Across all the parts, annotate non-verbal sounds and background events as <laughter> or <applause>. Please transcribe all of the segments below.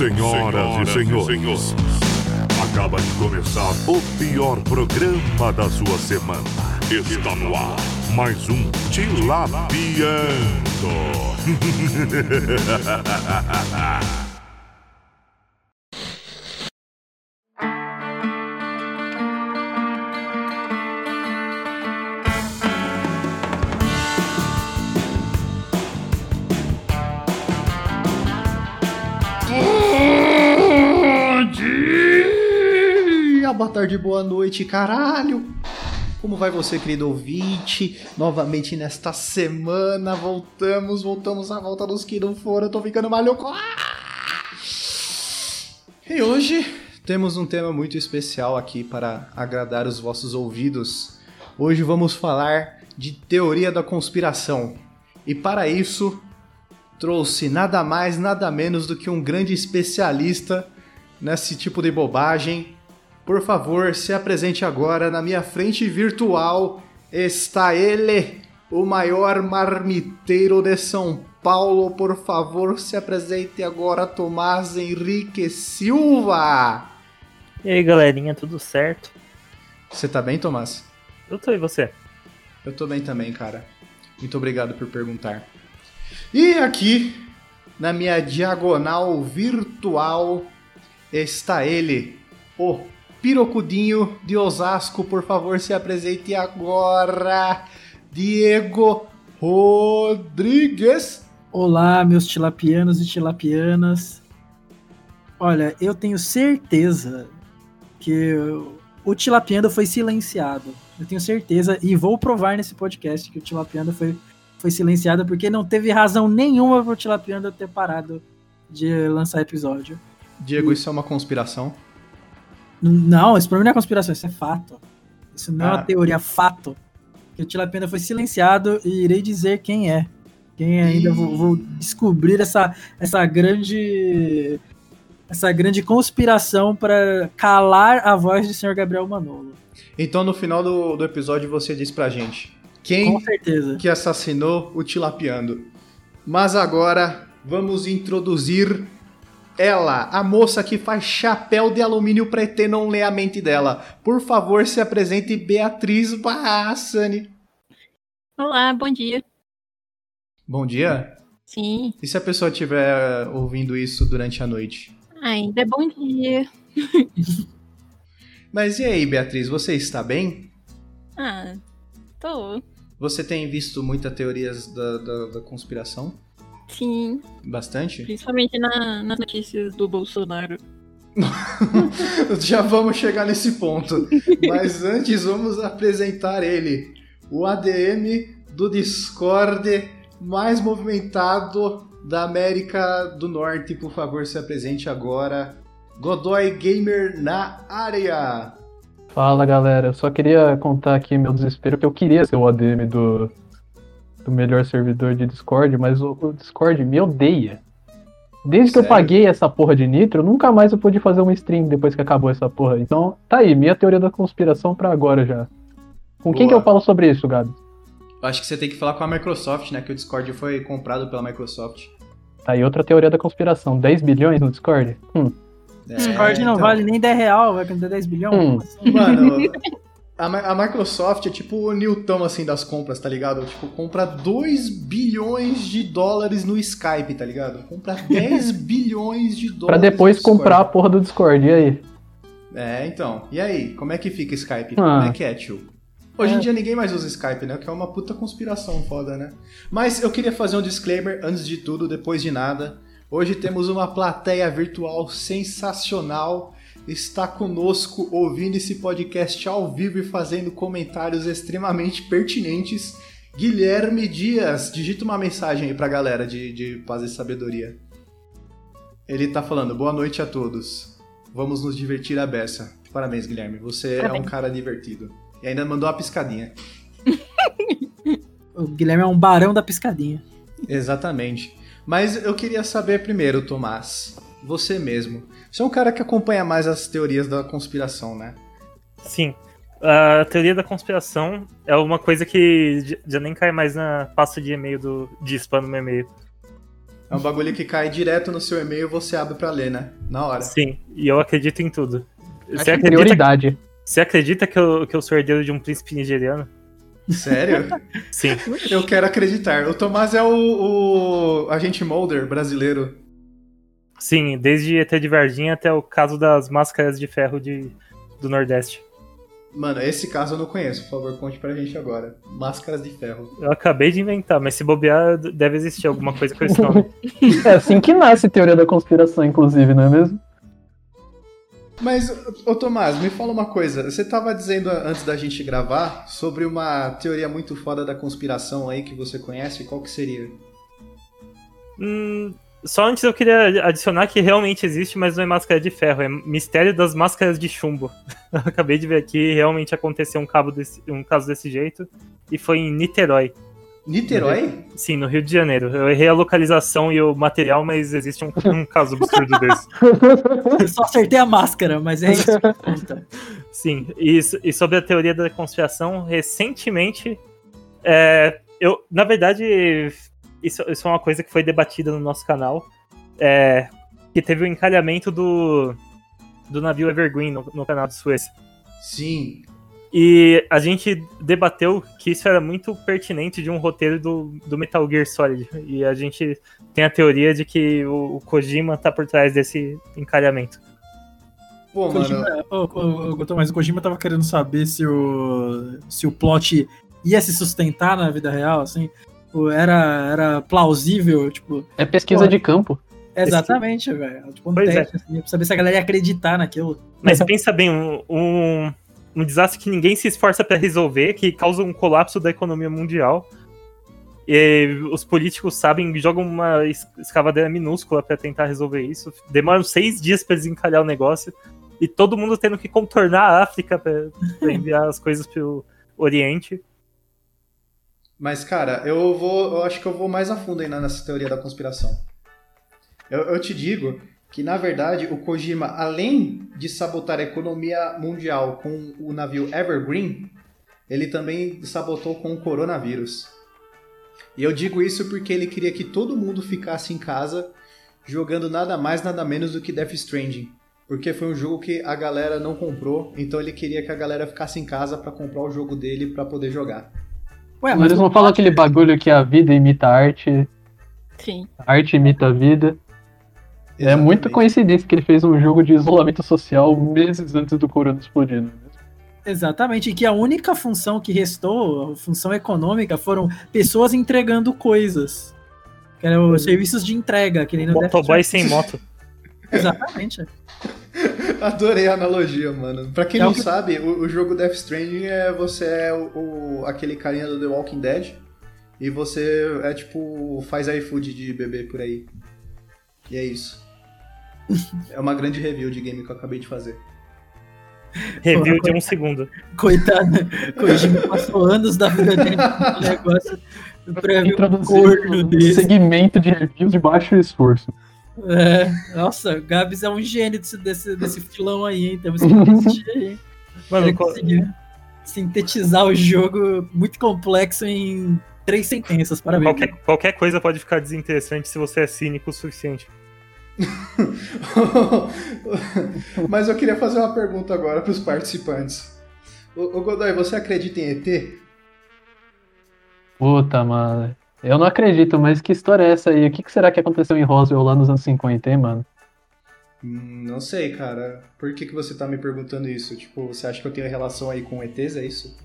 Senhoras e senhores, acaba de começar o pior programa da sua semana. Está no ar mais um Tilapiando. <laughs> tarde, boa noite, caralho! Como vai você, querido ouvinte? Novamente nesta semana, voltamos, voltamos à volta dos que não foram, eu tô ficando maluco! Ah! E hoje temos um tema muito especial aqui para agradar os vossos ouvidos. Hoje vamos falar de teoria da conspiração. E para isso, trouxe nada mais, nada menos do que um grande especialista nesse tipo de bobagem, por favor, se apresente agora. Na minha frente virtual está ele, o maior marmiteiro de São Paulo. Por favor, se apresente agora, Tomás Henrique Silva. E aí, galerinha, tudo certo? Você tá bem, Tomás? Eu tô e você? Eu tô bem também, cara. Muito obrigado por perguntar. E aqui, na minha diagonal virtual, está ele, o Pirocudinho de Osasco, por favor, se apresente agora. Diego Rodrigues. Olá, meus tilapianos e tilapianas. Olha, eu tenho certeza que o tilapiando foi silenciado. Eu tenho certeza e vou provar nesse podcast que o tilapiando foi, foi silenciado porque não teve razão nenhuma para o tilapiando ter parado de lançar episódio. Diego, e... isso é uma conspiração? Não, isso pra mim não é conspiração, isso é fato. Isso não ah. é uma ah. teoria, é fato. Que o Tilapena foi silenciado e irei dizer quem é. Quem é ainda vou, vou, descobrir essa, essa grande essa grande conspiração para calar a voz do senhor Gabriel Manolo. Então no final do, do episódio você diz pra gente quem que assassinou o Tilapiando. Mas agora vamos introduzir ela, a moça que faz chapéu de alumínio pra ET não ler a mente dela. Por favor, se apresente Beatriz Barrassani. Olá, bom dia. Bom dia? Sim. E se a pessoa estiver ouvindo isso durante a noite? Ainda é bom dia. <laughs> Mas e aí, Beatriz, você está bem? Ah, tô. Você tem visto muitas teorias da, da, da conspiração? Sim. Bastante? Principalmente na, nas notícias do Bolsonaro. <laughs> Já vamos chegar nesse ponto. Mas antes vamos apresentar ele. O ADM do Discord mais movimentado da América do Norte. Por favor, se apresente agora. Godoy Gamer na área. Fala galera, eu só queria contar aqui meu desespero que eu queria ser o ADM do, do melhor servidor de Discord, mas o, o Discord me odeia. Desde Sério? que eu paguei essa porra de Nitro, nunca mais eu pude fazer uma stream depois que acabou essa porra. Então, tá aí, minha teoria da conspiração pra agora já. Com Boa. quem que eu falo sobre isso, Gabi? Acho que você tem que falar com a Microsoft, né? Que o Discord foi comprado pela Microsoft. Tá aí outra teoria da conspiração. 10 bilhões no Discord? Hum. É, Discord não então... vale nem 10 real, vai vender 10 bilhões? Hum. Assim? Mano, <laughs> a, Microsoft é tipo o Newton, assim, das compras, tá ligado? Tipo, compra 2 bilhões de dólares no Skype, tá ligado? Compra <laughs> 10 bilhões de dólares Pra depois comprar a porra do Discord, e aí? É, então. E aí? Como é que fica Skype? Ah. Como é que é, tio? Hoje é. em dia ninguém mais usa Skype, né? Que é uma puta conspiração foda, né? Mas eu queria fazer um disclaimer antes de tudo, depois de nada. Hoje temos uma plateia virtual sensacional está conosco ouvindo esse podcast ao vivo e fazendo comentários extremamente pertinentes. Guilherme Dias, digita uma mensagem aí pra galera de, de paz e sabedoria. Ele tá falando, boa noite a todos. Vamos nos divertir a beça. Parabéns, Guilherme. Você Parabéns. é um cara divertido. E ainda mandou uma piscadinha. <laughs> o Guilherme é um barão da piscadinha. Exatamente. Mas eu queria saber primeiro, Tomás, você mesmo. Você é um cara que acompanha mais as teorias da conspiração, né? Sim. A teoria da conspiração é uma coisa que já nem cai mais na pasta de e-mail do, de spam no meu e-mail. É um bagulho que cai direto no seu e-mail e você abre pra ler, né? Na hora. Sim, e eu acredito em tudo. Acho Você acredita, prioridade. você acredita que, eu, que eu sou herdeiro de um príncipe nigeriano? Sério? Sim. Eu quero acreditar. O Tomás é o, o agente Mulder brasileiro. Sim, desde ET de Varginha até o caso das máscaras de ferro de, do Nordeste. Mano, esse caso eu não conheço. Por favor, conte pra gente agora. Máscaras de ferro. Eu acabei de inventar, mas se bobear, deve existir alguma coisa com esse nome. <laughs> É assim que nasce a teoria da conspiração, inclusive, não é mesmo? Mas, ô Tomás, me fala uma coisa. Você tava dizendo antes da gente gravar sobre uma teoria muito foda da conspiração aí que você conhece. Qual que seria? Hum, só antes eu queria adicionar que realmente existe, mas não é máscara de ferro, é mistério das máscaras de chumbo. <laughs> Eu acabei de ver aqui, realmente aconteceu um, cabo desse- um caso desse jeito, e foi em Niterói. Niterói? Sim, no Rio de Janeiro. Eu errei a localização e o material, mas existe um, um caso absurdo desse. <laughs> Eu só acertei a máscara, mas é isso que conta. Sim, e, e sobre a teoria da conspiração, recentemente, é, eu, na verdade, isso, isso é uma coisa que foi debatida no nosso canal, é, que teve o encalhamento do, do navio Evergreen no, no canal de Suez. Sim. E a gente debateu que isso era muito pertinente de um roteiro do, do Metal Gear Solid. E a gente tem a teoria de que o, o Kojima tá por trás desse encalhamento. Pô, mano. Kojima, ô, ô, ô, Tomás, o Kojima tava querendo saber se o, se o plot ia se sustentar na vida real, assim. Tipo, Era, era plausível, tipo. É pesquisa Pô. de campo. Exatamente, velho. Tipo, um Pois é. teste, assim, pra saber se a galera ia acreditar naquilo. Mas pensa bem, um, um, um desastre que ninguém se esforça pra resolver, que causa um colapso da economia mundial. E os políticos sabem, jogam uma es- escavadeira minúscula pra tentar resolver isso. Demoram seis dias pra desencalhar o negócio. E todo mundo tendo que contornar a África pra enviar as coisas pro Oriente. Mas, cara, eu vou. Eu acho que eu vou mais a fundo ainda nessa teoria da conspiração. Eu, eu te digo que, na verdade, o Kojima, além de sabotar a economia mundial com o navio Evergreen, ele também sabotou com o coronavírus. E eu digo isso porque ele queria que todo mundo ficasse em casa jogando nada mais, nada menos do que Death Stranding. Porque foi um jogo que a galera não comprou, então ele queria que a galera ficasse em casa pra comprar o jogo dele pra poder jogar. Ué, Mas eles não falam aquele bagulho que a vida imita a arte, Sim. a arte imita a vida. É Exatamente. coincidência que ele fez um jogo de isolamento social meses antes do corona explodir. né? Exatamente, e que a única função que restou, a função econômica, foram pessoas entregando coisas. Que eram os serviços de entrega, que nem no Motoboy sem moto. Exatamente. <laughs> Adorei a analogia, mano. Pra quem É não o que- sabe, o, o jogo Death Stranding é você é o, o- aquele carinha do The Walking Dead e você é tipo faz iFood de bebê por aí. E é isso. <laughs> É uma grande review de game que eu acabei de fazer. Review de um segundo. Coitado, Kojima passou anos da vida dele negócio pra ver Introduzir corno desse. segmento de reviews de baixo esforço. É, nossa, o Gabs é um gênio desse, desse, desse filão aí, hein? Temos que assistir aí. Mano, Ele co- conseguiu sintetizar o jogo muito complexo em três sentenças. Parabéns. qualquer, qualquer coisa pode ficar desinteressante se você é cínico o suficiente. <laughs> Mas eu queria fazer uma pergunta agora pros participantes. Ô, ô Godoy, você acredita em ET? Puta, mano. Eu não acredito, mas que história é essa aí? O que, que será que aconteceu em Roswell lá nos anos 50, hein, mano? Hum, Não sei, cara. Por que, que você tá me perguntando isso? Tipo, você acha que eu tenho relação aí com ETs, é isso?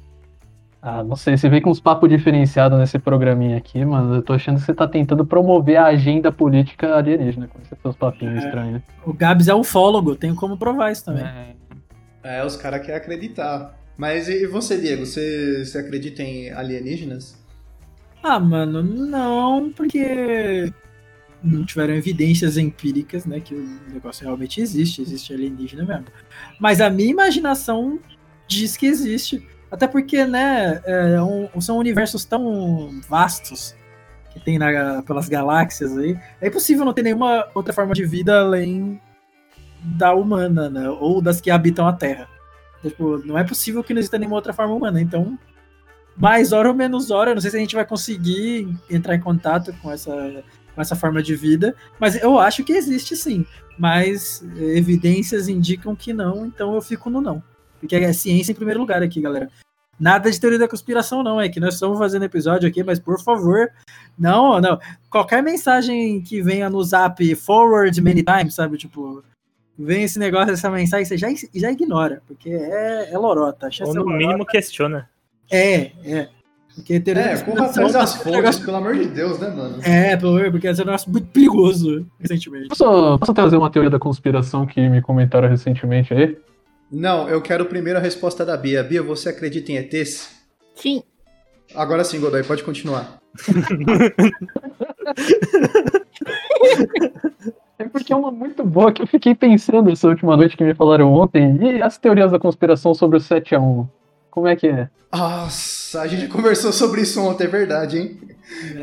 Ah, não sei, você vem com uns papos diferenciados nesse programinha aqui, mano. Eu tô achando que você tá tentando promover a agenda política alienígena com esses seus papinhos É. estranhos. O Gabs é ufólogo, tenho como provar isso também. É, os caras querem acreditar. Mas e e você, Diego? Você, você acredita em alienígenas? Ah, mano, não, porque não tiveram evidências empíricas, né, que o negócio realmente existe, existe alienígena mesmo. Mas a minha imaginação diz que existe. Até porque, né, é um- são universos tão vastos que tem na- pelas galáxias aí. É impossível não ter nenhuma outra forma de vida além da humana, né? Ou das que habitam a Terra. Tipo, não é possível que não exista nenhuma outra forma humana. Então, mais hora ou menos hora. Não sei se a gente vai conseguir entrar em contato com essa, com essa forma de vida, mas eu acho que existe sim. Mas evidências indicam que não, então eu fico no não. Porque é ciência em primeiro lugar aqui, galera. Nada de teoria da conspiração, não. É que nós estamos fazendo episódio aqui, mas por favor, não, não. Qualquer mensagem que venha no zap forward many times, sabe? Tipo, vem esse negócio, essa mensagem, você já, já ignora, porque é, é lorota. Ou é no lorota. mínimo questiona. É, é. Porque da É, corra conspiração atrás das fontes, negócio- pelo amor de Deus, né, mano? É, pelo amor, porque esse é um negócio muito perigoso recentemente. Posso, posso trazer uma teoria da conspiração que me comentaram recentemente aí? Não, eu quero primeiro a resposta da Bia. Bia, você acredita em ETs? Sim. Agora sim, Godoy, pode continuar. <laughs> É porque é uma muito boa que eu fiquei pensando essa última noite que me falaram ontem. E as teorias da conspiração sobre o 7x1? Como é que é? Nossa, a gente conversou sobre isso ontem, é verdade, hein?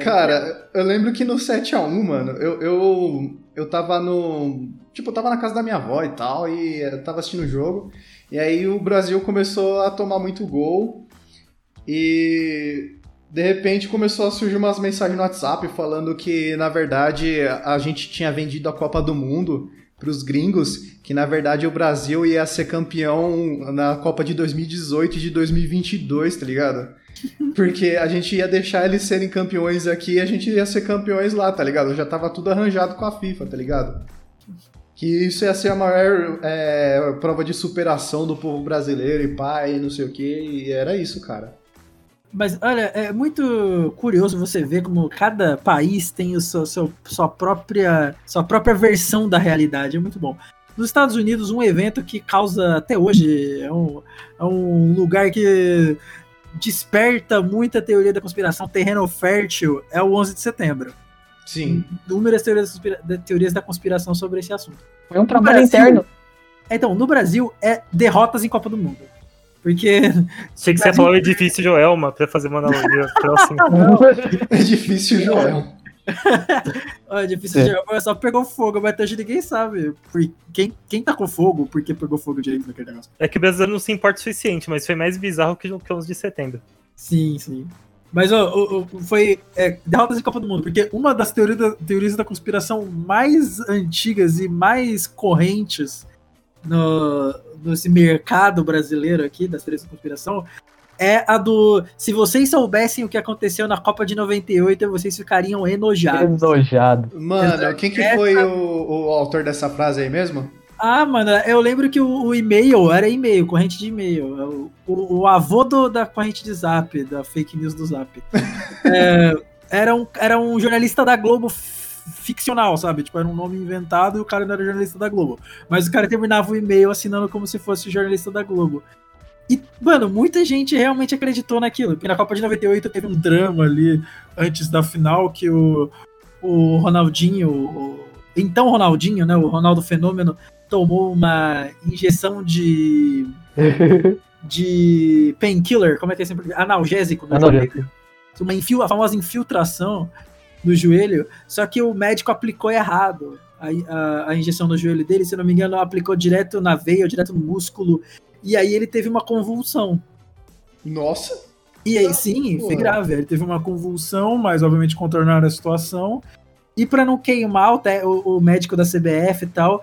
Cara, eu lembro que no 7x1, mano, eu, eu, eu tava no. Tipo, eu tava na casa da minha avó e tal, e eu tava assistindo o jogo. E aí o Brasil começou a tomar muito gol. E de repente começou a surgir umas mensagens no WhatsApp falando que, na verdade, a gente tinha vendido a Copa do Mundo pros gringos, que na verdade o Brasil ia ser campeão na Copa de 2018 e de 2022, tá ligado? <laughs> Porque a gente ia deixar eles serem campeões aqui e a gente ia ser campeões lá, tá ligado? Já tava tudo arranjado com a FIFA, tá ligado? Que isso ia ser a maior é, prova de superação do povo brasileiro e pai, não sei o que, e era isso, cara. Mas olha, é muito curioso você ver como cada país tem o seu, seu- sua, própria, sua própria versão da realidade. É muito bom. Nos Estados Unidos, um evento que causa até hoje é um, é um lugar que desperta muita teoria da conspiração, terreno fértil, é o 11 de setembro. Sim. Inúmeras teorias, teorias da conspiração sobre esse assunto. Foi um trabalho Brasil- interno. Então, no Brasil, é derrotas em Copa do Mundo. Porque <laughs> Achei que você ia falar o edifício Joelma pra fazer uma analogia <laughs> próxima. É difícil, Joel. <laughs> Olha, difícil É. de jogar, só pegou fogo, mas até hoje ninguém sabe. Por quem, quem tacou fogo, por que pegou fogo direito naquele negócio. É que o brasileiro não se importa o suficiente, mas foi mais bizarro que o que o 11 de setembro. Sim, sim. Mas ó, o- o- foi é, derrotas em Copa do Mundo, porque uma das teorias da, teorias da conspiração mais antigas e mais correntes no, nesse mercado brasileiro aqui, das da conspiração, é a do. Se vocês soubessem o que aconteceu na Copa de 98, vocês ficariam enojados. Enojado. Mano, quem que foi o, o autor dessa frase aí mesmo? Ah, mano, eu lembro que o, o e-mail era e-mail, corrente de e-mail. É O, o- o avô do- da corrente de zap, da fake news do zap. <laughs> É, era, um, era um jornalista da Globo ficcional, sabe? Tipo, era um nome inventado e o cara não era jornalista da Globo. Mas o cara terminava o e-mail assinando como se fosse jornalista da Globo. E, mano, muita gente realmente acreditou naquilo. Porque na Copa de 98 teve um drama ali antes da final que o, o Ronaldinho, o, então Ronaldinho, né? O Ronaldo Fenômeno tomou uma injeção de <laughs> de painkiller, como é que é sempre? Analgésico, no Analgésico. Uma infil, a famosa infiltração no joelho, só que o médico aplicou errado a, a, a injeção no joelho dele, se não me engano, aplicou direto na veia, direto no músculo, e aí ele teve uma convulsão. Nossa. E aí, sim, foi grave. Ele teve uma convulsão, mas obviamente contornaram a situação. E pra não queimar o, o- o médico da CBF e tal,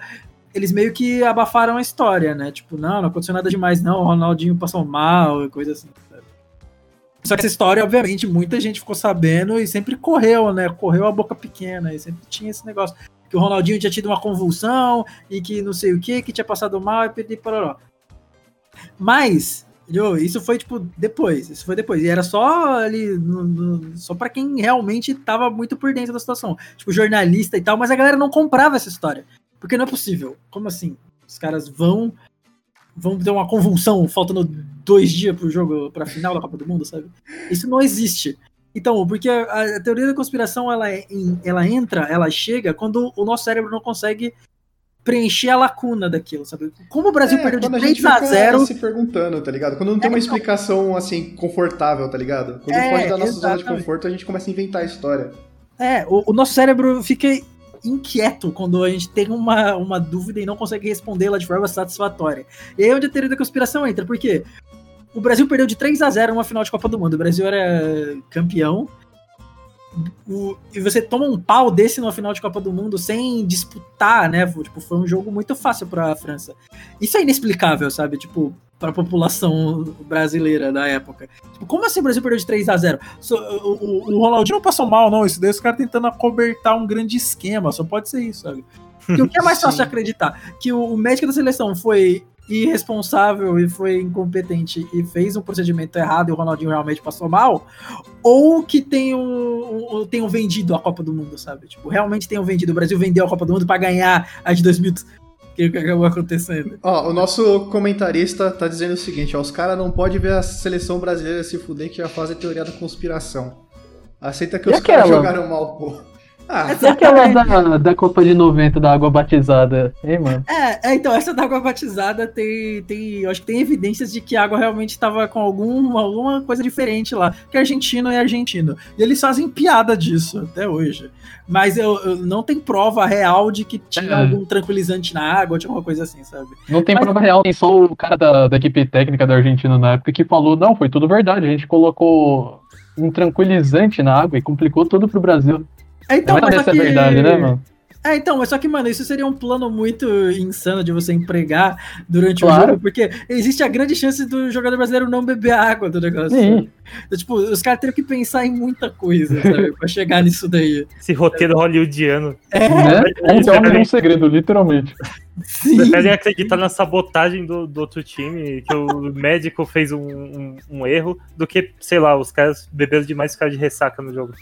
eles meio que abafaram a história, né? Tipo, não, não aconteceu nada demais, não. O Ronaldinho passou mal e coisa assim. Só que essa história, obviamente, muita gente ficou sabendo e sempre correu, né? Correu a boca pequena e sempre tinha esse negócio. Que o Ronaldinho tinha tido uma convulsão e que não sei o que, que tinha passado mal e perdi pararó. Mas, isso foi, tipo, depois. Isso foi depois. E era só ali, no- no- só pra quem realmente tava muito por dentro da situação. Tipo, jornalista e tal, mas a galera não comprava essa história. Porque não é possível. Como assim? Os caras vão vão ter uma convulsão faltando dois dias pro jogo, pra final da Copa do Mundo, sabe? Isso não existe. Então, porque a, a teoria da conspiração, ela, é em- ela entra, ela chega quando o nosso cérebro não consegue preencher a lacuna daquilo, sabe? Como o Brasil É, perdeu de quando a gente 3 a fica 0 se perguntando, tá ligado? Quando não tem uma explicação, assim, confortável, tá ligado? Quando É, foge da nossa zona de exatamente. conforto, a gente começa a inventar a história. É, o, o nosso cérebro fica inquieto quando a gente tem uma, uma dúvida e não consegue respondê-la de forma satisfatória. E aí é onde a teoria da conspiração entra, porque o Brasil perdeu de 3 a 0 numa final de Copa do Mundo. O Brasil era campeão. O- e você toma um pau desse numa final de Copa do Mundo sem disputar, né? Tipo, foi um jogo muito fácil pra França. Isso é inexplicável, sabe? Tipo, pra população brasileira da época. Tipo, como assim o Brasil perdeu de 3 a 0 So- o, o- o Ronaldinho não passou mal, não. Isso daí os caras tentando acobertar um grande esquema. Só pode ser isso, sabe? Porque o que é mais <laughs> fácil de acreditar? Que o, o médico da seleção foi irresponsável e foi incompetente e fez um procedimento errado e o Ronaldinho realmente passou mal, ou que tenham, um, tenham vendido a Copa do Mundo, sabe? Tipo, realmente tenham vendido. O Brasil vendeu a Copa do Mundo pra ganhar a de 2000. Que que acabou acontecendo? Ó, o nosso comentarista tá dizendo o seguinte, ó, os caras não podem ver a seleção brasileira se fuder que já fazem teoria da conspiração. Aceita que E os caras jogaram mal, pô. Ah, E aquela da, da Copa de 90 da água batizada? Hein, mano? É, é, então, essa da água batizada tem, tem. Eu acho que tem evidências de que a água realmente estava com algum, alguma coisa diferente lá. Que argentino é argentino. E eles fazem piada disso até hoje. Mas eu, eu- não tem prova real de que tinha É. algum tranquilizante na água, tinha alguma coisa assim, sabe? Não tem Mas- prova real, tem só o cara da, da equipe técnica da Argentina na época que falou, não, foi tudo verdade, a gente colocou um tranquilizante na água e complicou tudo pro Brasil. É, então, não mas é só que... verdade, né, mano? É, então, mas só que, mano, isso seria um plano muito insano de você empregar durante o Claro. jogo, porque existe a grande chance do jogador brasileiro não beber água do negócio. Sim. Então, tipo, os caras teriam que pensar em muita coisa, sabe, pra chegar nisso daí. Esse roteiro hollywoodiano. Né? Eles É um preferem- um segredo, literalmente. Sim. preferem acreditar na sabotagem do, do outro time, que o médico fez um, um- um erro, do que, sei lá, os caras beberam demais e ficaram de ressaca no jogo.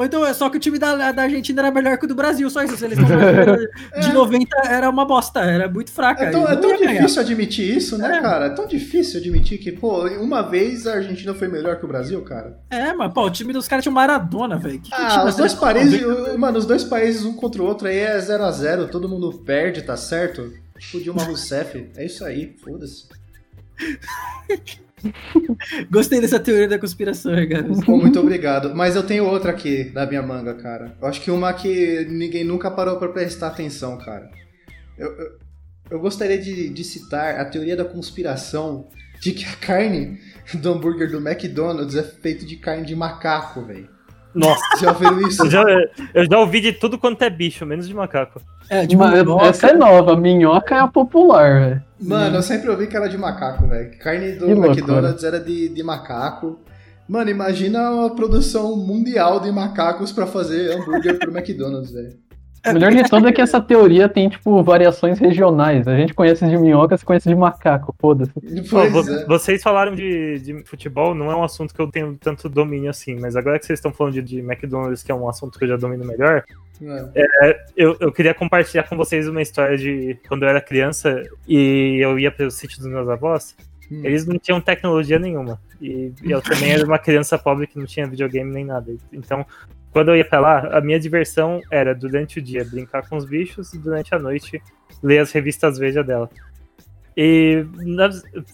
Ou então é só que o time da, da Argentina era melhor que o do Brasil, só isso. A seleção brasileira de 90 era uma bosta, era muito fraca. É tão, é tão ia ganhar. difícil admitir isso, né, É. cara? É tão difícil admitir que, pô, uma vez a Argentina foi melhor que o Brasil, cara. É, mas pô, o time dos caras tinha Maradona, velho. Ah, os dois países, mano, os dois países um contra o outro aí é 0 a 0 todo mundo perde, tá certo? Tipo Dilma Rousseff, é isso aí, foda-se. <laughs> Gostei dessa teoria da conspiração, cara. Pô, muito obrigado. Mas eu tenho outra aqui da minha manga, cara. Eu acho que uma que ninguém nunca parou pra prestar atenção, cara. Eu, eu, eu gostaria de, de citar a teoria da conspiração de que a carne do hambúrguer do McDonald's é feito de carne de macaco, velho. Nossa, Já viram isso? eu já, eu já ouvi de tudo quanto é bicho, menos de macaco. É, de Mas minhoca. essa é nova, minhoca é a popular, velho. Mano, eu sempre ouvi que era de macaco, velho. Carne do Que. McDonald's era de, de macaco. Mano, imagina uma produção mundial de macacos pra fazer hambúrguer pro <laughs> McDonald's, velho. O melhor de tudo é que essa teoria tem, tipo, variações regionais. A gente conhece de minhoca, você conhece de macaco, foda-se. É. Vocês falaram de, de futebol, não é um assunto que eu tenho tanto domínio assim, mas agora que vocês estão falando de, de McDonald's, que é um assunto que eu já domino melhor, É. eu, eu queria compartilhar com vocês uma história de quando eu era criança e eu ia para o sítio dos meus avós. Hum. Eles não tinham tecnologia nenhuma. E eu também era uma criança pobre que não tinha videogame nem nada. Então, quando eu ia pra lá, a minha diversão era durante o dia brincar com os bichos e durante a noite ler as revistas Veja dela. E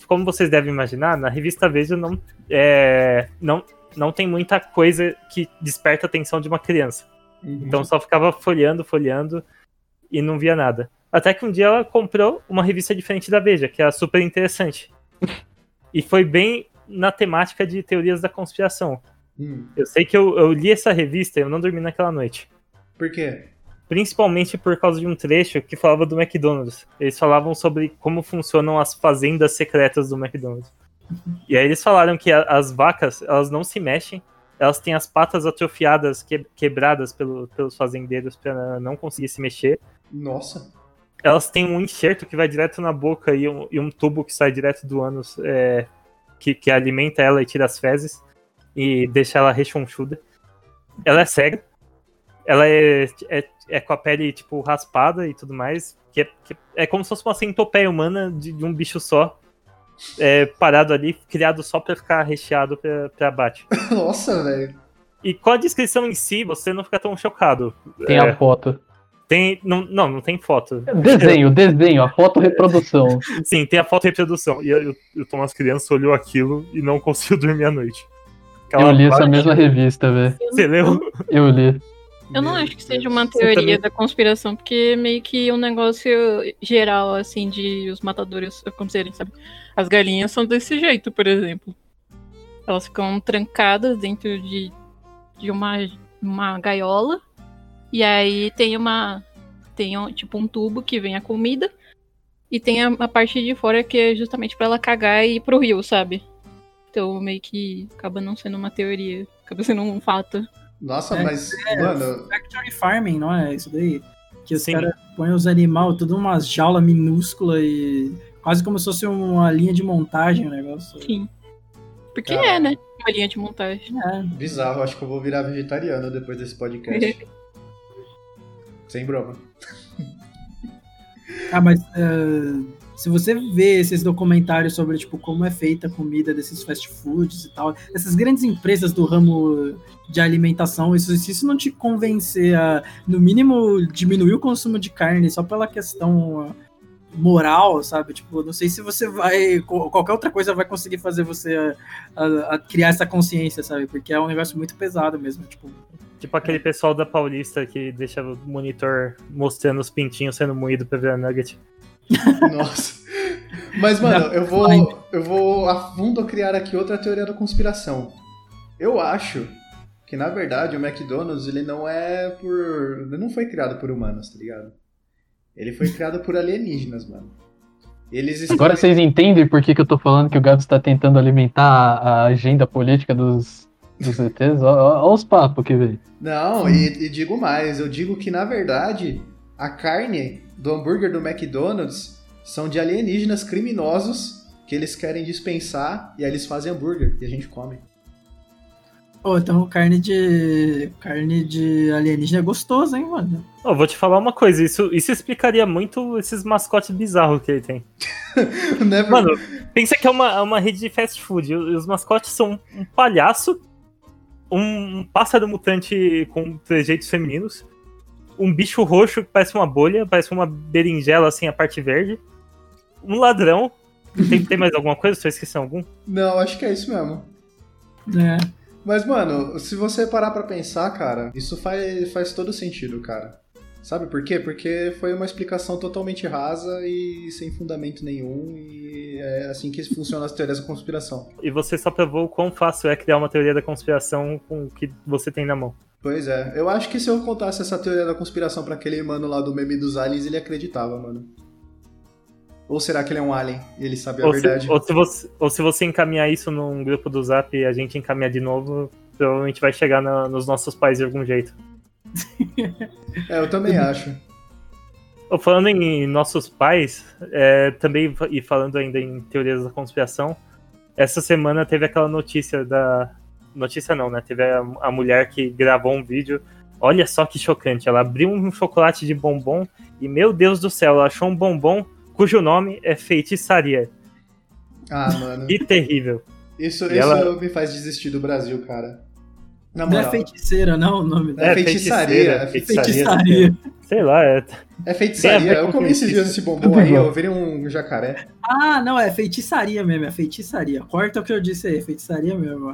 como vocês devem imaginar, na revista Veja não, é, não, não tem muita coisa que desperta a atenção de uma criança. Uhum. Então só ficava folheando, folheando e não via nada. Até que um dia ela comprou uma revista diferente da Veja, que era super interessante. <laughs> E foi bem na temática de teorias da conspiração. Hum. Eu sei que eu, eu li essa revista e eu não dormi naquela noite. Por quê? Principalmente por causa de um trecho que falava do McDonald's. Eles falavam sobre como funcionam as fazendas secretas do McDonald's. E aí eles falaram que a- as vacas, elas não se mexem, elas têm as patas atrofiadas, que- quebradas pelo- pelos fazendeiros para não conseguir se mexer. Nossa. Elas têm um enxerto que vai direto na boca e um, e um tubo que sai direto do ânus, é, que, que alimenta ela e tira as fezes e deixa ela rechonchuda. Ela é cega. Ela é, é, é com a pele, tipo, raspada e tudo mais. Que é, que é como se fosse uma centopeia humana de, de um bicho só. é, parado ali, criado só pra ficar recheado pra, pra abate. <coughs> Nossa, velho. E com a descrição em si, você não fica tão chocado. Tem É, a foto. tem não, não, não tem foto. Desenho, desenho, a foto reprodução. <laughs> Sim, tem a foto reprodução. E eu, o Thomas Criança olhou aquilo e não <laughs> conseguiu dormir à noite. Eu li essa mesma revista, velho. Você leu? Eu li. Eu não acho que seja uma teoria também- da conspiração, porque é meio que um negócio geral, assim, de os matadores acontecerem, sabe? As galinhas são desse jeito, por exemplo. Elas ficam trancadas dentro de, de uma, uma gaiola. E aí tem uma. Tem um, tipo um tubo que vem a comida. E tem a, a parte de fora que é justamente pra ela cagar e ir pro rio, sabe? Então meio que acaba não sendo uma teoria, acaba sendo um fato. Nossa, É, mas, é. mano, Factory Farming, não é isso daí? Que os caras põem os animais tudo numa jaula minúscula e quase como se fosse uma linha de montagem o negócio. Sim. Porque Cara. é, né? Uma linha de montagem. É. bizarro. Acho que eu vou virar vegetariano depois desse podcast. <laughs> Sem broma. Ah, mas é, se você vê esses documentários sobre tipo como é feita a comida desses fast foods e tal, essas grandes empresas do ramo de alimentação, isso, se isso não te convencer a, no mínimo, diminuir o consumo de carne só pela questão moral, sabe? Tipo, não sei se você vai. Qualquer outra coisa vai conseguir fazer você a, a- a criar essa consciência, sabe? Porque é um negócio muito pesado mesmo. Tipo, Tipo aquele pessoal da Paulista que deixa o monitor mostrando os pintinhos sendo moído pra virar nugget. <laughs> Nossa. Mas, mano, eu vou, eu vou a fundo criar aqui outra teoria da conspiração. Eu acho que, na verdade, o McDonald's, ele não é por... Ele não foi criado por humanos, tá ligado? Ele foi criado por alienígenas, mano. Eles estão... Agora vocês entendem por que, que eu tô falando que o Gabs tá tentando alimentar a, agenda política dos, dos ETs? Olha os papos que veio. Não, e, e digo mais, eu digo que na verdade a carne do hambúrguer do McDonald's são de alienígenas criminosos que eles querem dispensar e aí eles fazem hambúrguer e a gente come. pô, então carne de. carne de alienígena é gostoso, hein, mano? Ó, vou te falar uma coisa, isso, isso explicaria muito esses mascotes bizarros que ele tem. <laughs> Never- Mano, pensa que é uma, é uma rede de fast food. e Os mascotes são um palhaço, um pássaro mutante com trejeitos femininos, um bicho roxo que parece uma bolha, parece uma berinjela assim, a parte verde, um ladrão. Tem, tem mais alguma coisa? Estou esquecendo algum? Não, acho que é isso mesmo. É. Mas, mano, se você parar pra pensar, cara, isso faz, faz todo sentido, cara. Sabe por quê? Porque foi uma explicação totalmente rasa e sem fundamento nenhum, e é assim que funcionam as teorias da conspiração. E você só provou o quão fácil é criar uma teoria da conspiração com o que você tem na mão. Pois é, eu acho que se eu contasse essa teoria da conspiração pra aquele mano lá do meme dos aliens, ele acreditava, mano. Ou será que ele é um alien e ele sabe a Ou se, verdade? ou, se você, ou se você encaminhar isso num grupo do Zap e a gente encaminhar de novo, provavelmente vai chegar na- nos nossos pais de algum jeito. <laughs> É, eu também acho. Falando em nossos pais, é, também, e falando ainda em teorias da conspiração, essa semana teve aquela notícia da. Notícia não, né? Teve a, a mulher que gravou um vídeo. Olha só que chocante. Ela abriu um chocolate de bombom e, meu Deus do céu, ela achou um bombom cujo nome é feitiçaria. Ah, mano. Que terrível. Isso, E isso ela- me faz desistir do Brasil, cara. Na Não é feiticeira, não, o nome dela. É feitiçaria, é Feitiçaria. Sei lá, é, É feitiçaria. Eu com comi esses dias esse bombom aí, eu virei um jacaré. Ah, não, é feitiçaria mesmo, é feitiçaria. Corta o que eu disse aí, feitiçaria mesmo.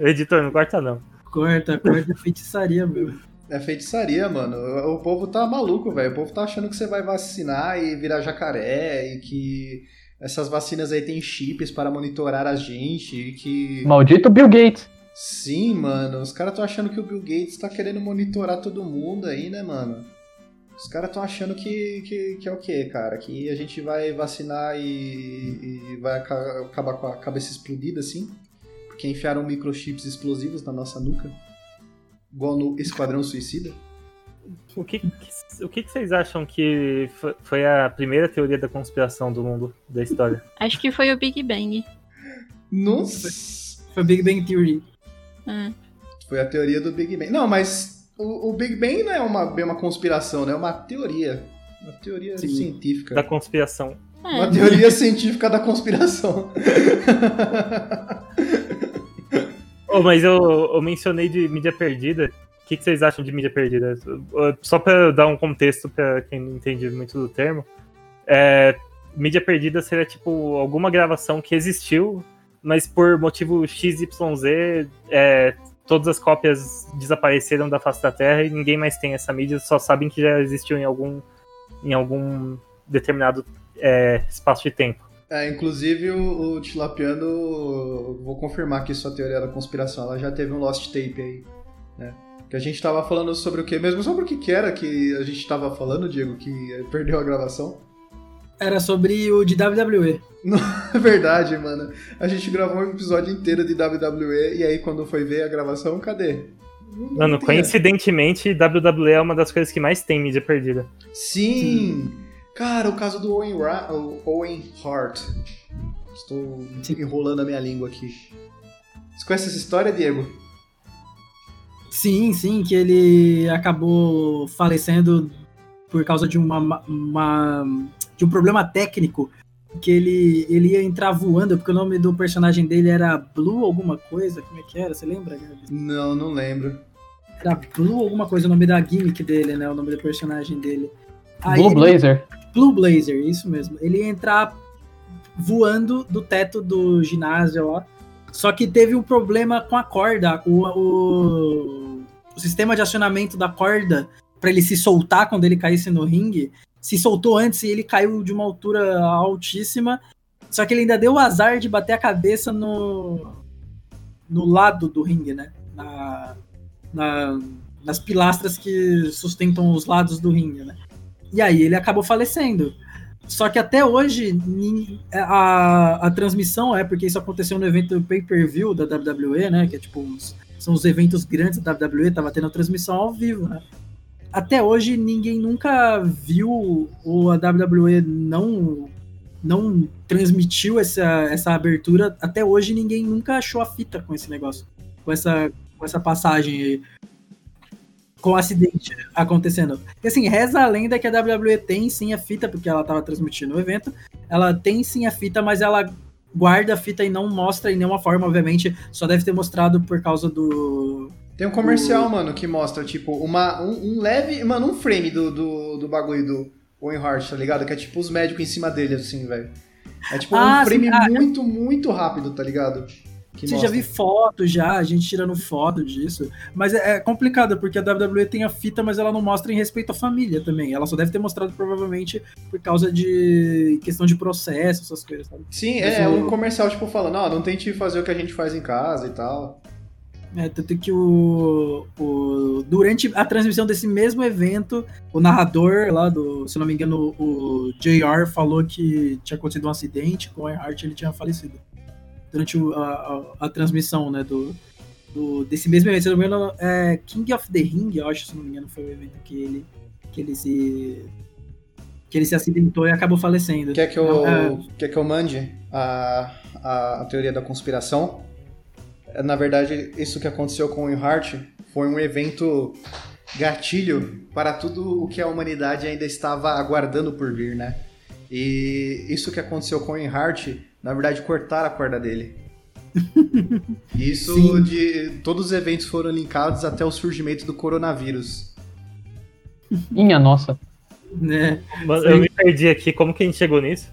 é <laughs> editor, não corta não. corta, corta, é feitiçaria mesmo. É feitiçaria, mano. O o povo tá maluco, velho. O povo tá achando que você vai vacinar e virar jacaré e que essas vacinas aí tem chips para monitorar a gente e que. Maldito Bill Gates. Sim, mano. Os caras estão achando que o Bill Gates tá querendo monitorar todo mundo aí, né, mano? Os caras estão achando que, que, que é o quê, cara? Que a gente vai vacinar e, e vai aca- acabar com a cabeça explodida, assim? Porque enfiaram microchips explosivos na nossa nuca? Igual no Esquadrão Suicida? O que, o que, vocês acham que fo- foi a primeira teoria da conspiração do mundo, da história? <laughs> Acho que foi o Big Bang. Nossa! Foi Big Bang Theory. Ah, Foi a teoria do Big Bang. Não, mas o, o Big Bang não é uma, uma conspiração, né? É uma teoria. Uma teoria Sim. científica. Da conspiração. Uma é. teoria científica da conspiração. <laughs> Oh, mas eu, eu mencionei de mídia perdida. O que, que vocês acham de mídia perdida? Só pra dar um contexto pra quem não entende muito do termo. É, mídia perdida seria tipo alguma gravação que existiu, mas por motivo XYZ é, todas as cópias desapareceram da face da Terra e ninguém mais tem essa mídia, só sabem que já existiu em algum, em algum determinado é, espaço de tempo. É, inclusive o, o Tilapiano, vou confirmar que sua teoria da conspiração, ela já teve um Lost Tape aí, né? Que a gente tava falando sobre o que mesmo? Sobre o que que era que a gente tava falando, Diego, que perdeu a gravação? Era sobre o de WWE. É <laughs> verdade, mano. A gente gravou um episódio inteiro de WWE e aí quando foi ver a gravação, cadê? Não Mano, tinha. coincidentemente, WWE é uma das coisas que mais tem mídia perdida. Sim! Cara, o caso do Owen, Ra Owen Hart. Estou Sim. enrolando a minha língua aqui. Você conhece essa história, Diego? Sim, sim, que ele acabou falecendo por causa de uma, uma- de um problema técnico que ele, ele ia entrar voando, porque o nome do personagem dele era Blue alguma coisa, como é que era? Você lembra, Gabi? Não, não lembro. Era Blue alguma coisa, o nome da gimmick dele, né? O nome do personagem dele. Aí Blue ele- Blazer. Blue Blazer, isso mesmo. Ele ia entrar voando do teto do ginásio lá. Só que teve um problema com a corda. O, o, o sistema de acionamento da corda para ele se soltar quando ele caísse no ringue se soltou antes e ele caiu de uma altura altíssima. Só que ele ainda deu o azar de bater a cabeça no, no lado do ringue, né? Na, na- nas pilastras que sustentam os lados do ringue, né? E aí ele acabou falecendo. Só que até hoje a, a transmissão é porque isso aconteceu no evento pay-per-view da WWE, né? Que é tipo uns- são os eventos grandes da WWE, tava tendo a transmissão ao vivo, né? Até hoje ninguém nunca viu ou a WWE não não transmitiu essa, essa abertura. Até hoje ninguém nunca achou a fita com esse negócio, com essa com essa passagem com o acidente acontecendo. E assim, reza a lenda que a WWE tem sim a fita, porque ela tava transmitindo o evento. Ela tem sim a fita, mas ela guarda a fita e não mostra em nenhuma forma, obviamente. Só deve ter mostrado por causa do. Tem um comercial, mano, que mostra, tipo, uma, um, um leve. Mano, um frame do, do, do bagulho do Owen Hart, tá ligado? Que é tipo os médicos em cima dele, assim, velho. É tipo Ah, um frame ah, muito, muito rápido, tá ligado? Que Você já mostra. vi foto já, a gente tirando foto disso. Mas é, é complicado, porque a WWE tem a fita, mas ela não mostra em respeito à família também. Ela só deve ter mostrado provavelmente por causa de questão de processo, essas coisas, sabe? Sim, Mas é, é o- um comercial, tipo, falando, ó, não tente fazer o que a gente faz em casa e tal. É, tanto que o, o- Durante a transmissão desse mesmo evento, o narrador lá do. Se não me engano, o JR falou que tinha acontecido um acidente com o Earhart ele tinha falecido. Durante o- a, a- a transmissão, né? Do, do- desse mesmo evento. Se não me engano, é King of the Ring, eu acho, se não me engano, foi o evento que ele. Que ele se. Que ele se acidentou e acabou falecendo. Quer que eu, Não, é, quer que eu mande a, a, a teoria da conspiração? É, Na verdade, isso que aconteceu com o Hart foi um evento gatilho para tudo o que a humanidade ainda estava aguardando por vir, né? E isso que aconteceu com o Hart, na verdade, cortaram a corda dele. <laughs> Isso Sim. de. Todos os eventos foram linkados até o surgimento do coronavírus. Minha nossa. né? Sim. Eu me perdi aqui, como que a gente chegou nisso?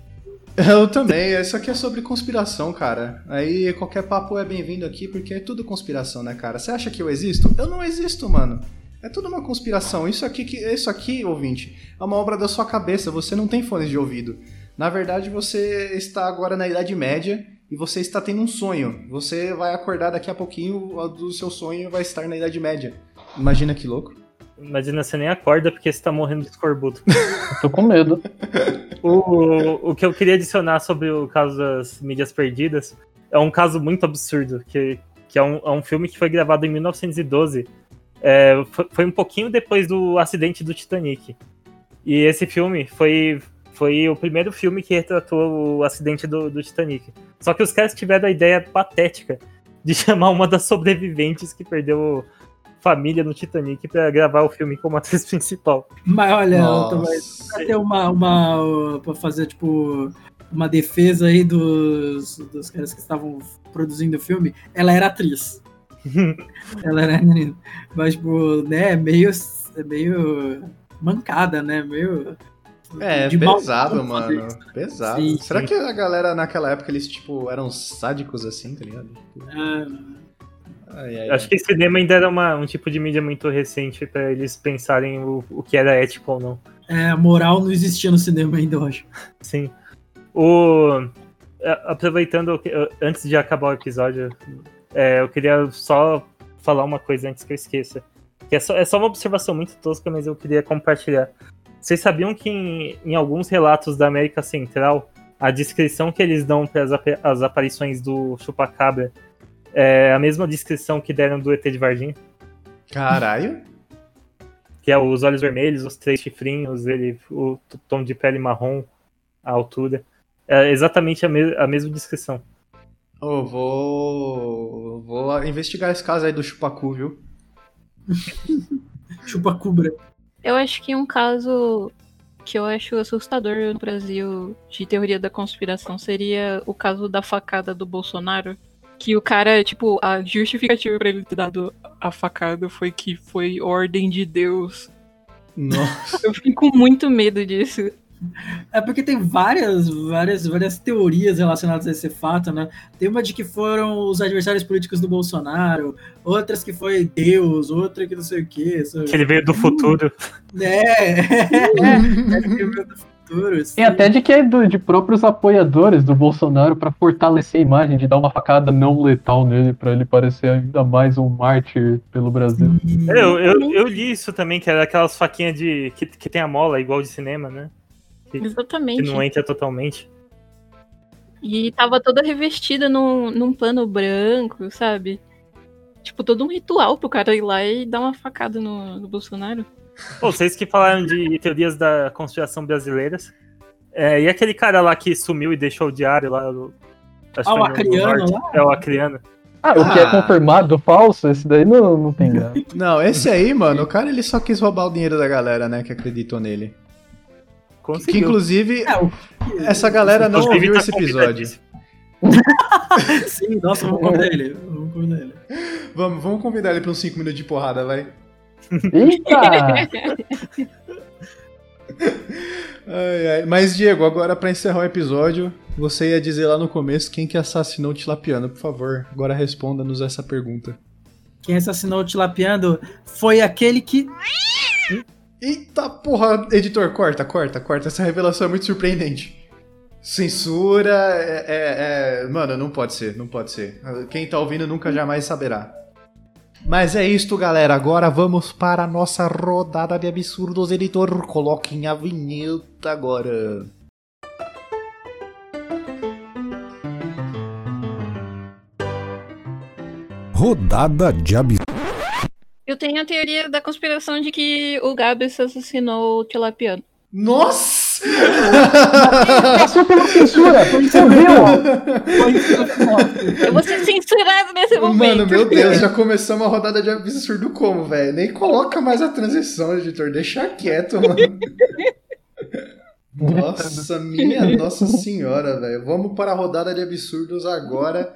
Eu também, isso aqui é sobre conspiração, cara. Aí qualquer papo é bem-vindo aqui, porque é tudo conspiração, né, cara? Você acha que eu existo? Eu não existo, mano. É tudo uma conspiração. Isso aqui, que- isso aqui, ouvinte, é uma obra da sua cabeça. Você não tem fones de ouvido. Na verdade, você está agora na Idade Média e você está tendo um sonho. Você vai acordar daqui a pouquinho do seu sonho vai estar na Idade Média. Imagina que louco. Imagina, você nem acorda porque você tá morrendo de escorbuto. <laughs> Tô com medo. O, o que eu queria adicionar sobre o caso das mídias perdidas é um caso muito absurdo, que, que é, um, é um filme que foi gravado em 1912. É, foi, foi um pouquinho depois do acidente do Titanic. E esse filme foi, foi o primeiro filme que retratou o acidente do, do Titanic. Só que os caras tiveram a ideia patética de <laughs> chamar uma das sobreviventes que perdeu família no Titanic pra gravar o filme como atriz <laughs> principal. Mas olha. Tomás, pra ter uma, uma. pra fazer, tipo, uma defesa aí dos, dos caras que estavam produzindo o filme, ela era atriz. <laughs> ela era. Mas, tipo, né, meio. é meio mancada, né? Meio. É, de mal- pesado, mano. isso. Pesado. Sim, Será sim. que a galera naquela época eles, tipo, eram sádicos assim, tá ligado? Ah, Ai, ai, Acho que cinema ainda era uma- um tipo de mídia muito recente pra eles pensarem o, o que era ético ou não. É, a moral não existia no cinema ainda, eu acho. Sim. O, aproveitando, antes de acabar o episódio, é, eu queria só falar uma coisa antes que eu esqueça. Que é, só, é só uma observação muito tosca, mas eu queria compartilhar. Vocês sabiam que em, em alguns relatos da América Central, a descrição que eles dão para as aparições do chupacabra é a mesma descrição que deram do ET de Varginha? Caralho. Que é os olhos vermelhos, os três chifrinhos, ele, o tom de pele marrom, a altura. É exatamente a, me- a mesma descrição. Vou. Vou investigar esse caso aí do Chupacu, viu? <laughs> Chupa cubra. Eu acho que um caso que eu acho assustador no Brasil de teoria da conspiração seria o caso da facada do Bolsonaro. Que o cara, tipo, a justificativa pra ele ter dado a facada foi que foi ordem de Deus. Nossa. Eu fico com muito medo disso. É porque tem várias, várias, várias teorias relacionadas a esse fato, né? Tem uma de que foram os adversários políticos do Bolsonaro, outras que foi Deus, outra que não sei o quê. sabe? Que ele veio do futuro. É, <laughs> é, do futuro. Tem sim. até de que é do- de próprios apoiadores do Bolsonaro pra fortalecer a imagem, de dar uma facada não letal nele, pra ele parecer ainda mais um mártir pelo Brasil. Eu, eu, eu li isso também, que era aquelas faquinhas de. Que, que tem a mola, igual de cinema, né? Que Exatamente. não entra totalmente. E tava toda revestida num, num pano branco, sabe? Tipo, todo um ritual pro cara ir lá e dar uma facada no, no Bolsonaro. Pô, vocês que falaram de teorias da conspiração brasileiras. É, e aquele cara lá que sumiu e deixou o diário lá. do- Ah, que o Acriano norte. lá? É o Acriano. Ah, o que é Ah. confirmado falso, esse daí não, não tem graça. Não, esse aí, mano, o cara ele só quis roubar o dinheiro da galera, né, que acreditou nele. Que Conseguiu. inclusive, É, o- essa galera não Inclusive, ouviu tá esse episódio. Sim, nossa, vamos convidar ele. Vamos convidar ele. Vamos, vamos convidar ele pra uns 5 minutos de porrada, vai. Eita! <laughs> Ai, ai. Mas, Diego, agora pra encerrar o episódio, você ia dizer lá no começo quem que assassinou o Tilapiano, por favor. Agora responda-nos essa pergunta. Quem assassinou o Tilapiando foi aquele que. Eita porra, editor, corta, corta, corta. Essa revelação é muito surpreendente. Censura é, é- é- Mano, não pode ser, não pode ser. Quem tá ouvindo nunca jamais saberá. Mas é isto, galera. Agora vamos para a nossa rodada de absurdos. Editor, coloquem a vinheta agora. Rodada de absurdos. Eu tenho a teoria da conspiração de que o Gabs assassinou o Tilapiano. Nossa! Passou pela censura! Você viu? Eu vou ser censurado nesse momento. Mano, meu Deus, já começamos a rodada de absurdo como, velho? Nem coloca mais a transição, editor. Deixa quieto, mano. <laughs> Nossa, minha Nossa Senhora, velho. Vamos para a rodada de absurdos agora.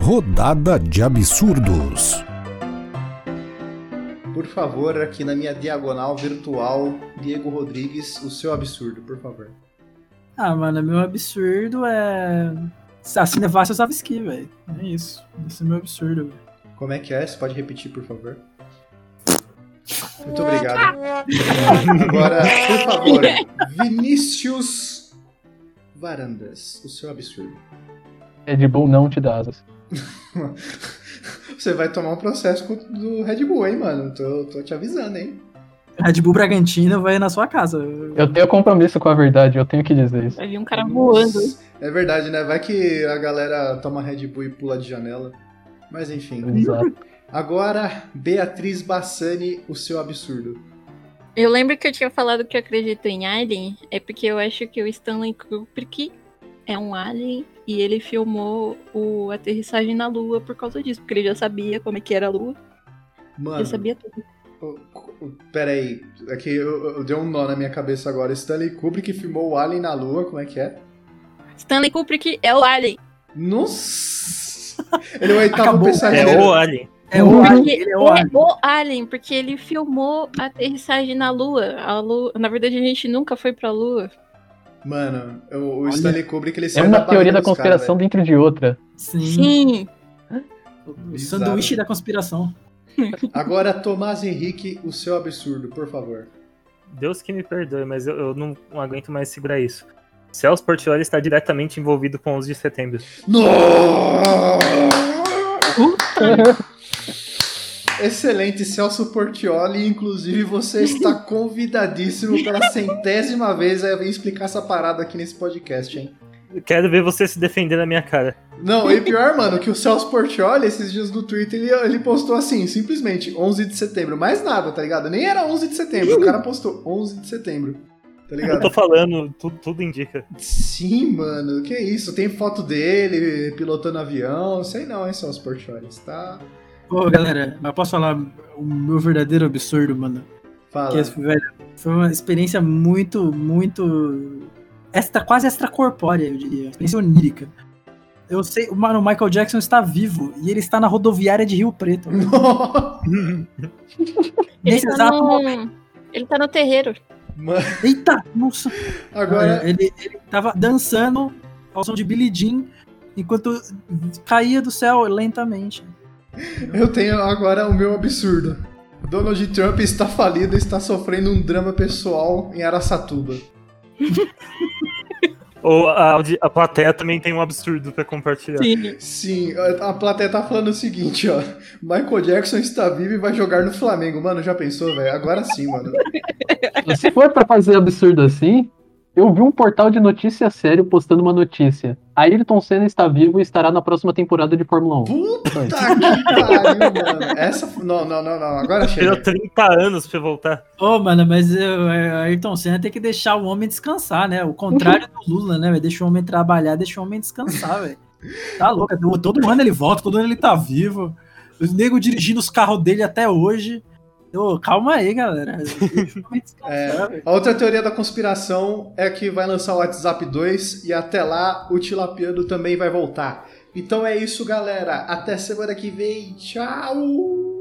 Rodada de absurdos. Por favor, aqui na minha diagonal virtual, Diego Rodrigues, o seu absurdo, por favor. Ah, mano, meu absurdo é. Assina fácil eu Savski, velho. É isso. Esse é meu absurdo, velho. Como é que é? Você pode repetir, por favor? Muito obrigado. Agora, por favor, Vinícius Varandas, o seu absurdo. Red Bull não te dá asas. <laughs> Você vai tomar um processo do Red Bull, hein, mano? Tô, tô te avisando, hein? Red Bull Bragantino vai na sua casa. Eu tenho compromisso com a verdade, eu tenho que dizer isso. Vai vir um cara voando. É verdade, né? Vai que a galera toma Red Bull e pula de janela. Mas enfim. Exato. Agora, Beatriz Bassani, o seu absurdo. Eu lembro que eu tinha falado que eu acredito em Alien, é porque eu acho que o Stanley Kubrick é um alien e ele filmou o aterrissagem na Lua por causa disso, porque ele já sabia como é que era a Lua, Mano, ele sabia tudo. pera aí. É que eu, eu dei um nó na minha cabeça agora. Stanley Kubrick filmou o Alien na Lua, como é que é? Stanley Kubrick é o alien. Nossa! Ele é o oitavo Acabou. passageiro. É o Alien. É o Porque Alien, ele é o Alien. o alien, porque ele filmou a aterrissagem na Lua. A Lua. Na verdade, a gente nunca foi pra Lua. Mano, o, o Olha, Stanley Kubrick ele É uma teoria da conspiração dentro de outra. Sim. Sim. O Bizarro. sanduíche da conspiração. <laughs> Agora, Tomás Henrique, o seu absurdo, por favor. Deus que me perdoe, mas eu, eu não, não aguento mais segurar isso. Celso Portioli está diretamente envolvido com 11 de setembro. <laughs> Excelente, Celso Portioli. Inclusive, você está <laughs> convidadíssimo pela centésima vez a vir explicar essa parada aqui nesse podcast, hein? Quero ver você se defender na minha cara. Não, e pior, <laughs> mano, que o Celso Portioli, esses dias no Twitter, ele, ele postou assim, simplesmente, 11 de setembro. Mais nada, tá ligado? Nem era 11 de setembro, o cara postou 11 de setembro. Tá Eu ligado? tô falando, tudo, tudo indica. Sim, mano, que isso? Tem foto dele pilotando avião, sei não, hein, Celso Portioli. Você tá... Ô, galera, mas posso falar o meu verdadeiro absurdo, mano? Fala. Que, velho, foi uma experiência muito, muito. Extra, quase extracorpórea, eu diria. Experiência onírica. Eu sei, mano, o Michael Jackson está vivo e ele está na rodoviária de Rio Preto. <laughs> Ele Nesse tá, exato no... momento. ele tá no terreiro. Mano, Eita! Nossa! agora, Ele, ele tava dançando ao som de Billie Jean enquanto caía do céu lentamente. Eu tenho agora o meu absurdo. Donald Trump está falido e está sofrendo um drama pessoal em Araçatuba. <laughs> Ou a, a plateia também tem um absurdo pra compartilhar. Sim. Sim, a a plateia tá falando o seguinte, ó. Michael Jackson está vivo e vai jogar no Flamengo. Mano, já pensou, velho? Agora sim, mano. <laughs> Se for pra fazer absurdo assim, eu vi um portal de notícia sério postando uma notícia. Ayrton Senna está vivo e estará na próxima temporada de Fórmula 1. Puta que pariu, mano. Essa. Não, não, não, não. Agora chega. 30 anos pra voltar. Ô, mano, mas uh, Ayrton Senna tem que deixar o homem descansar, né? O contrário do Lula, né? Deixa o homem trabalhar, deixa o homem descansar, velho. Tá louco. Todo ano ele volta, todo ano ele tá vivo. Os nego dirigindo os carros dele até hoje. Ô, calma aí, galera. <laughs> Velho. A outra teoria da conspiração é que vai lançar o WhatsApp 2 e até lá o Tilapiano também vai voltar. Então é isso, galera. Até semana que vem. Tchau.